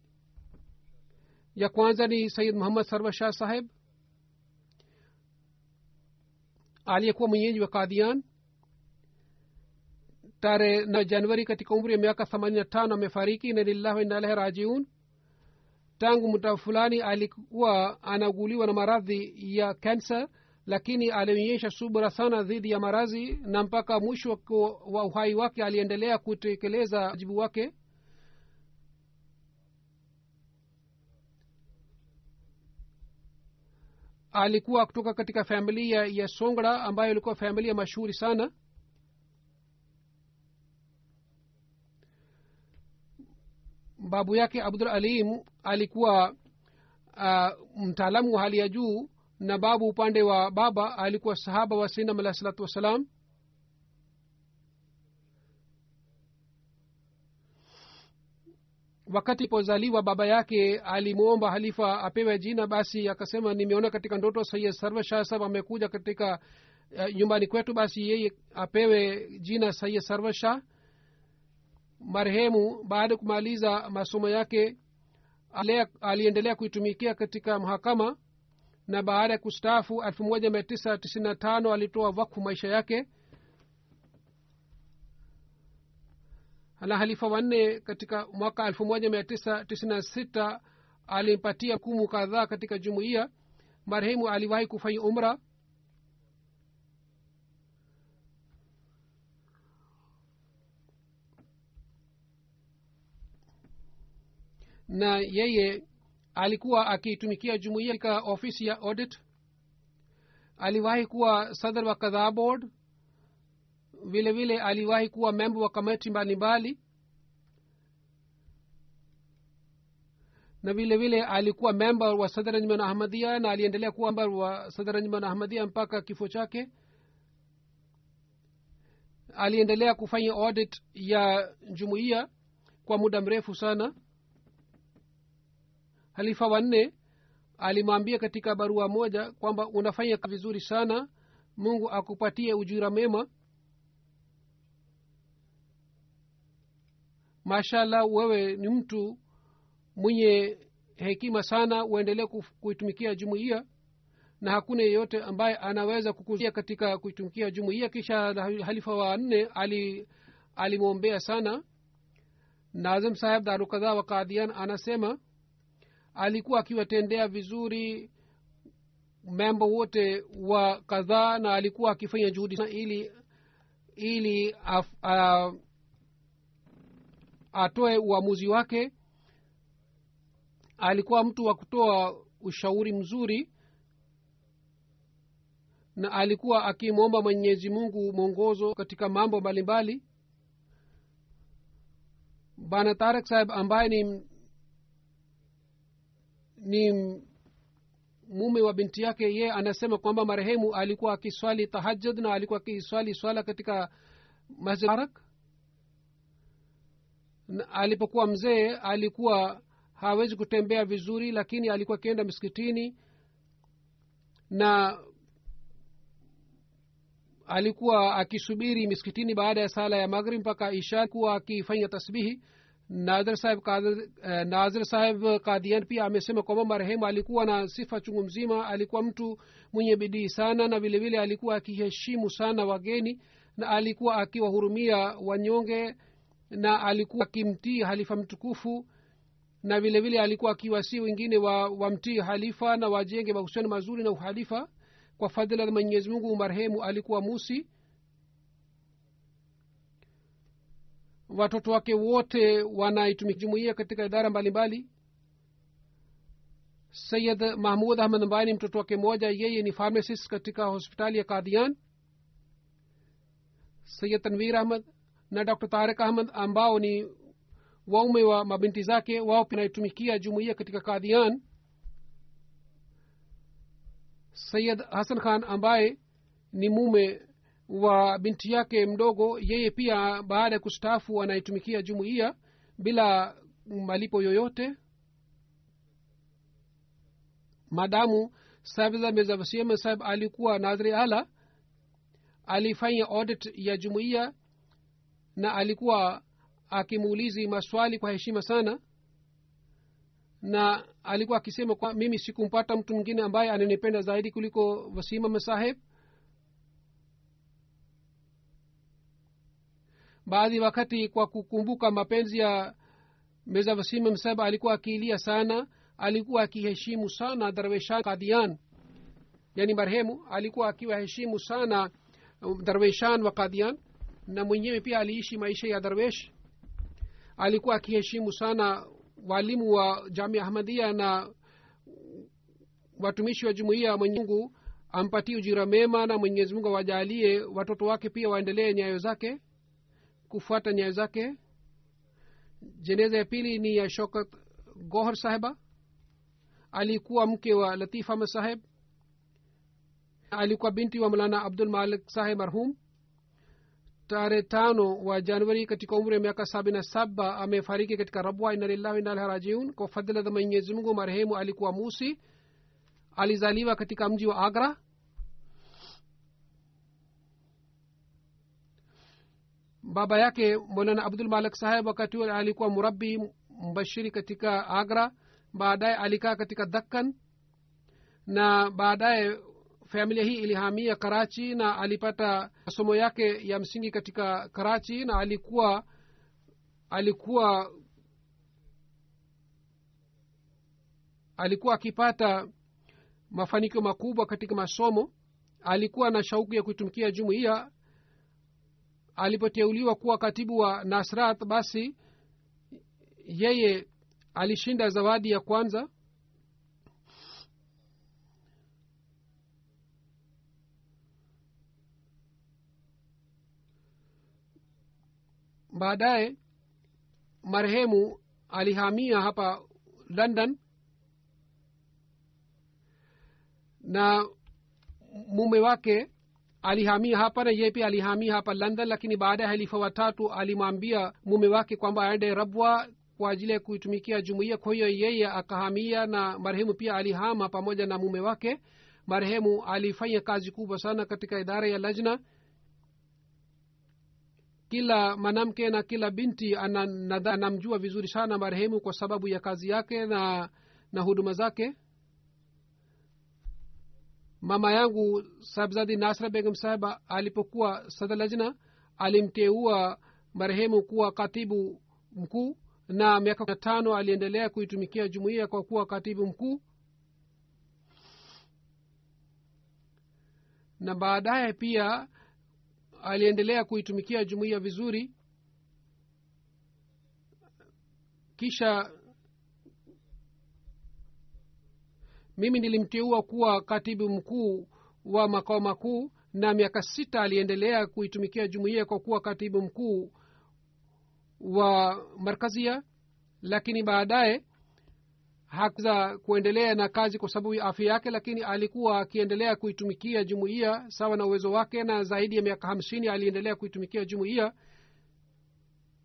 Ya kwanza ni sayid muhammad sarwa shah saheb aliyekuwa mwenyeji wa kadhian tarehe na januari katika umri ya miaka themanini na tano amefariki na lillahi ilaihi rajiun. Tangu muda fulani alikuwa anauguliwa na maradhi ya kansa lakini alionyesha subra sana dhidi ya marazi na mpaka mwisho wa- uhai wake aliendelea kutekeleza wajibu wake. Alikuwa kutoka katika familia ya songra ambayo ilikuwa familia mashuhuri sana. Babu yake abdul alim alikuwa uh, mtaalamu wa hali ya juu na babu upande wa baba alikuwa sahaba wa sainam alahi salatu wassalam. Wakati ipozaliwa baba yake alimwomba halifa apewe jina basi akasema nimeona katika ndoto sayid sarva shah sab amekuja katika uh, nyumbani kwetu basi yeye apewe jina sayid sarva shah. Marehemu baada ya kumaliza masomo yake aliendelea kuitumikia katika mahakama na baada ya kustaafu elfu moja mia tisa tisini na tano alitoa wakfu maisha yake. Na halifa wanne katika mwaka elfu moja mia tisa tisini na sita alimpatia kumu kadhaa katika jumuiya. Marehemu aliwahi kufanya umra. Na yeye alikuwa akiitumikia jumuiya katika ofisi ya audit. Aliwahi kuwa sadr wa kadhaa board. Vile vile aliwahi kuwa memba wa kamati mbalimbali. Na vile vile alikuwa memba wa sadranjman ahmadia na aliendelea kuwa memba wa sadranjman ahmadia mpaka kifo chake. Aliendelea kufanya audit ya jumuiya kwa muda mrefu sana halifa wanne alimwambia katika barua moja kwamba unafanya vizuri sana. Mungu akupatie ujira mema mashallah wewe ni mtu mwenye hekima sana uendelee kuitumikia jumuiya na hakuna yeyote ambaye anaweza kukuzia katika kuitumikia jumuiya. Kisha halifa wa nne ali alimwombea sana. Nazim saheb darukadha wa kadian anasema alikuwa akiwatendea vizuri membo wote wa kadhaa na alikuwa akifanya juhudi ili ili atoe uamuzi wake. Alikuwa mtu wa kutoa ushauri mzuri na alikuwa akimwomba mwenyezi mungu mwongozo katika mambo mbalimbali. Bana tarak saheb ambaye ni ni mume wa binti yake ye anasema kwamba marehemu alikuwa akiswali tahajud na alikuwa akiswali swala katika masjid alipokuwa mzee alikuwa hawezi kutembea vizuri lakini alikuwa akienda miskitini na alikuwa akisubiri miskitini baada ya sala ya maghrib mpaka isha kuwa akifanya tasbihi nazir saheb Kadir- eh, saheb kadian pia amesema kwamba marehemu alikuwa na sifa chungu mzima alikuwa mtu mwenye bidii sana na vilevile vile alikuwa akiheshimu sana wageni na alikuwa akiwahurumia wanyonge na alikuwa akimtii halifa mtukufu na vilevile vile alikuwa akiwasii wengine wa wamtii halifa na wajenge mahusiano mazuri na uhalifa. Kwa fadhila za mwenyezi mungu marehemu alikuwa musi watoto wake wote wanaitumikia jumuia katika idara mbalimbali. Sayid mahmud ahmad ambaye ni mtoto wake mmoja yeye ni pharmacist katika hospitali ya kadian sayid tanvir ahmad na dr. Tarik ahmad ambao ni waume wa mabinti zake wao naitumikia jumuiya katika kadian sayid hasan khan ambaye ni mume wa binti yake mdogo yeye pia baada ya kustaafu anaitumikia jumuiya bila malipo yoyote. Madamu sabiza mirza sahib alikuwa nadhri ala. Alifanya audit ya jumuiya na alikuwa akimuulizi maswali kwa heshima sana. Na alikuwa akisema kwa mimi sikumpata mtu mwingine ambaye ananipenda zaidi kuliko wasimama saheb baadhi wakati kwa kukumbuka mapenzi ya meza wasimam saheb alikuwa akiilia sana alikuwa akiheshimu sana darweshan kadian yani marehemu alikuwa akiwaheshimu sana darweshan wa kadian na mwenyewe pia aliishi maisha ya darwesh. Alikuwa akiheshimu sana walimu wa jamia ahmadia na watumishi wa jumuiya mwenyemungu ampatie ujira mema na mwenyezi mungu awajalie watoto wake pia waendelee nyayo zake kufuata nyayo zake. Jeneza ya pili ni ya shokat gohar sahiba alikuwa mke wa latif ahmad saheb. Alikuwa binti wa mulana abdul malik saheb marhum. Tarehe tano wa januari katika umri wa miaka sabini na saba amefariki katika rabwa. Inalillahi inalharajiun kwa fadhila za mwenyezi mungu marehemu alikuwa musi. Alizaliwa katika mji wa agra baba yake molana abdul malik saheb wakati huo alikuwa murabi mbashiri katika agra baadaye alikaa katika dakkan na baadaye familia hii ilihamia karachi na alipata masomo yake ya msingi katika karachi na alikuwa alikuwa alikuwa akipata mafanikio makubwa katika masomo. Alikuwa na shauku ya kuitumikia jumuiya alipoteuliwa kuwa katibu wa nasrat basi yeye alishinda zawadi ya kwanza. Baadaye marehemu alihamia hapa london na mume wake alihamia hapa na yeye pia alihamia hapa london lakini baada ya halifa watatu alimwambia mume wake kwamba aende rabwa kwa ajili ya kuitumikia jumuiya. Kwa hiyo yeye akahamia na marehemu pia alihama pamoja na mume wake. Marehemu alifanya kazi kubwa sana katika idara ya lajna. Kila mwanamke na kila binti anamjua vizuri sana marehemu kwa sababu ya kazi yake na na huduma zake mama yangu sabzadi nasra begum saheba alipokuwa sadalajna alimteua marehemu kuwa katibu mkuu na miaka tano aliendelea kuitumikia jumuiya kwa kuwa katibu mkuu. Na baadaye pia aliendelea kuitumikia jumuiya vizuri. Kisha mimi nilimteua kuwa katibu mkuu wa makao makuu na miaka sita aliendelea kuitumikia jumuiya kwa kuwa katibu mkuu wa markazia lakini baadaye hakuza kuendelea na kazi kwa sababu ya afya yake lakini alikuwa akiendelea kuitumikia jumuiya sawa na uwezo wake na zaidi ya miaka hamsini aliendelea kuitumikia jumuiya.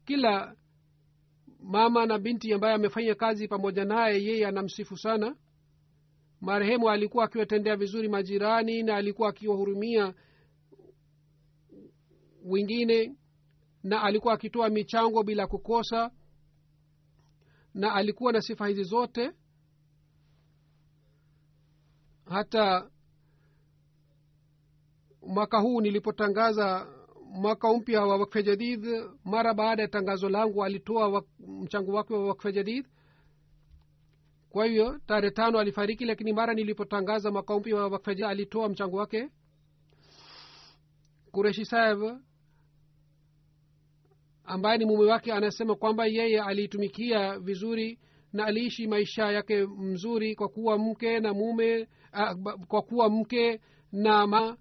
Kila mama na binti ambaye amefanya kazi pamoja naye yeye anamsifu sana marehemu alikuwa akiwatendea vizuri majirani na alikuwa akiwahurumia wengine na alikuwa akitoa michango bila kukosa na alikuwa na sifa hizi zote. Hata mwaka huu nilipotangaza mwaka mpya wa wakfe mara baada ya tangazo langu alitoa mchango wake wa wakfe kwa hivyo tarehe tano alifariki lakini mara nilipotangaza mwaka mpya wa wakfe alitoa mchango wake. Kureshi saheb ambaye ni mume wake anasema kwamba yeye aliitumikia vizuri na aliishi maisha yake mzuri kwa kuwa mke na mume a, kwa kuwa mke na ma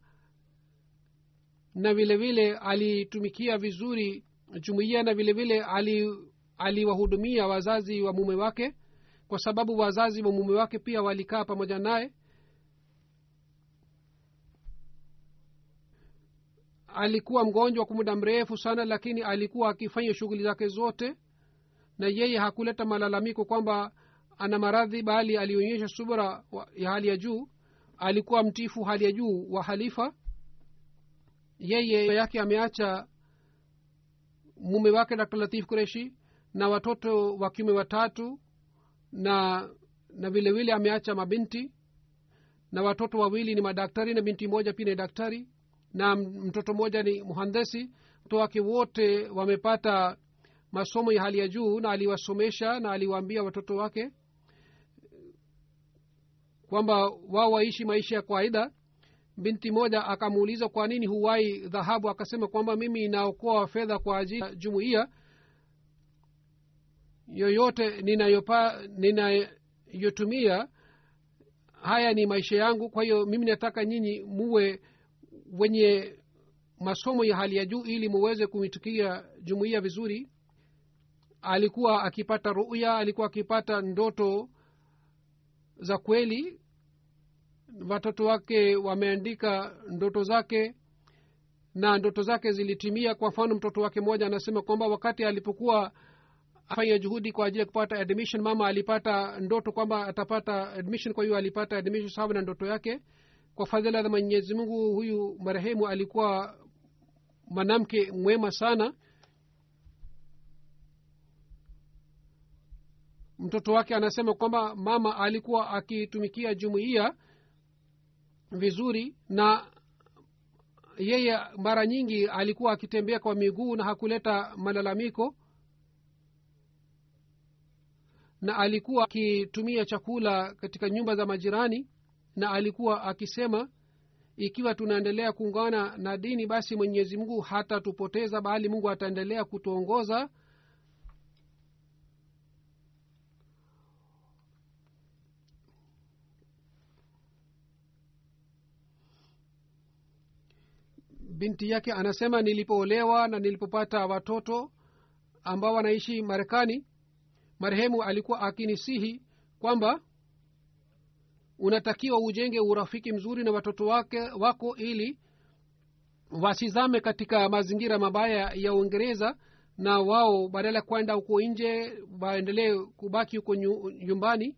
na vile vile alitumikia vizuri jumuiya na vile vile ali aliwahudumia wazazi wa mume wake kwa sababu wazazi wa mume wake pia walikaa pamoja naye. Alikuwa mgonjwa kwa muda mrefu sana lakini alikuwa akifanya shughuli zake zote na yeye hakuleta malalamiko kwamba ana maradhi bali alionyesha subra ya hali ya juu. Alikuwa mtifu hali ya juu wa halifa. Yeye yake ameacha mume wake dr. Latif kureshi na watoto wa kiume watatu na na vile vile ameacha mabinti na watoto wawili ni madaktari na binti moja pia ni daktari na mtoto mmoja ni mhandesi watoto wake wote wamepata masomo ya hali ya juu na aliwasomesha na aliwaambia watoto wake kwamba wao waishi maisha ya kawaida. Binti moja akamuuliza kwa nini huwai dhahabu? Akasema kwamba mimi inaokoa fedha kwa ajili ya jumuiya yoyote ninayotumia haya ni maisha yangu. Kwa hiyo mimi nataka nyinyi muwe wenye masomo ya hali ya juu ili muweze kumitukia jumuiya vizuri. Alikuwa akipata ruya alikuwa akipata ndoto za kweli. Watoto wake wameandika ndoto zake na ndoto zake zilitimia. Kwa mfano mtoto wake mmoja anasema kwamba wakati alipokuwa afanya juhudi kwa ajili ya kupata admission. Mama alipata ndoto kwamba atapata admission kwa hiyo alipata admission sababu na ndoto yake. Kwa fadhila za mwenyezi mungu huyu marehemu alikuwa mwanamke mwema sana. Mtoto wake anasema kwamba mama alikuwa akitumikia jumuiya vizuri na yeye mara nyingi alikuwa akitembea kwa miguu na hakuleta malalamiko na alikuwa akitumia chakula katika nyumba za majirani na alikuwa akisema ikiwa tunaendelea kuungana na dini basi mwenyezi mungu hatatupoteza bali mungu ataendelea kutuongoza. Binti yake anasema nilipoolewa na nilipopata watoto ambao wanaishi marekani marehemu alikuwa akinisihi kwamba unatakiwa ujenge urafiki mzuri na watoto wake wako ili wasizame katika mazingira mabaya ya uingereza na wao badala ya kwenda huko nje waendelee kubaki huko nyumbani.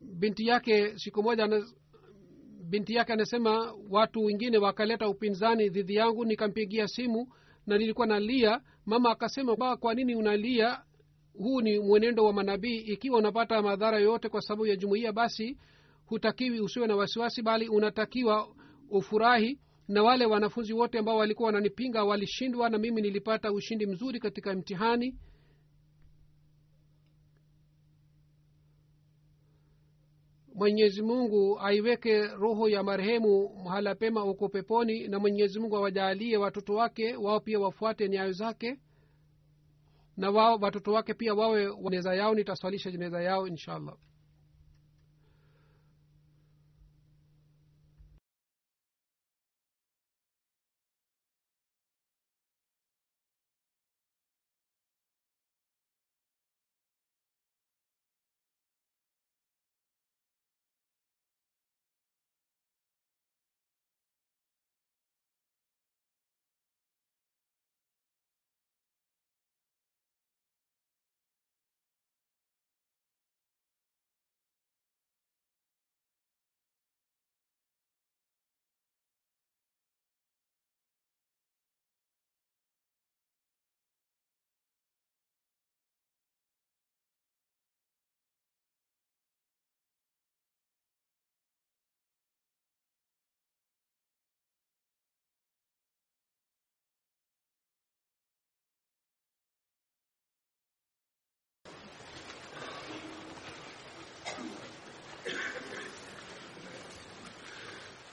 Binti yake siku moja binti yake anasema watu wengine wakaleta upinzani dhidi yangu nikampigia simu na nilikuwa nalia. Mama akasema ba kwa nini unalia? Huu ni mwenendo wa manabii. Ikiwa unapata madhara yoyote kwa sababu ya jumuiya basi hutakiwi usiwe na wasiwasi bali unatakiwa ufurahi. Na wale wanafunzi wote ambao walikuwa wananipinga walishindwa na mimi nilipata ushindi mzuri katika mtihani mwenyezi mungu aiweke roho ya marehemu mahala pema huko peponi na mwenyezi mungu awajaalie watoto wake wao pia wafuate nyayo zake na wao watoto wake pia wawe jeneza yao nitaswalisha jeneza yao insha allah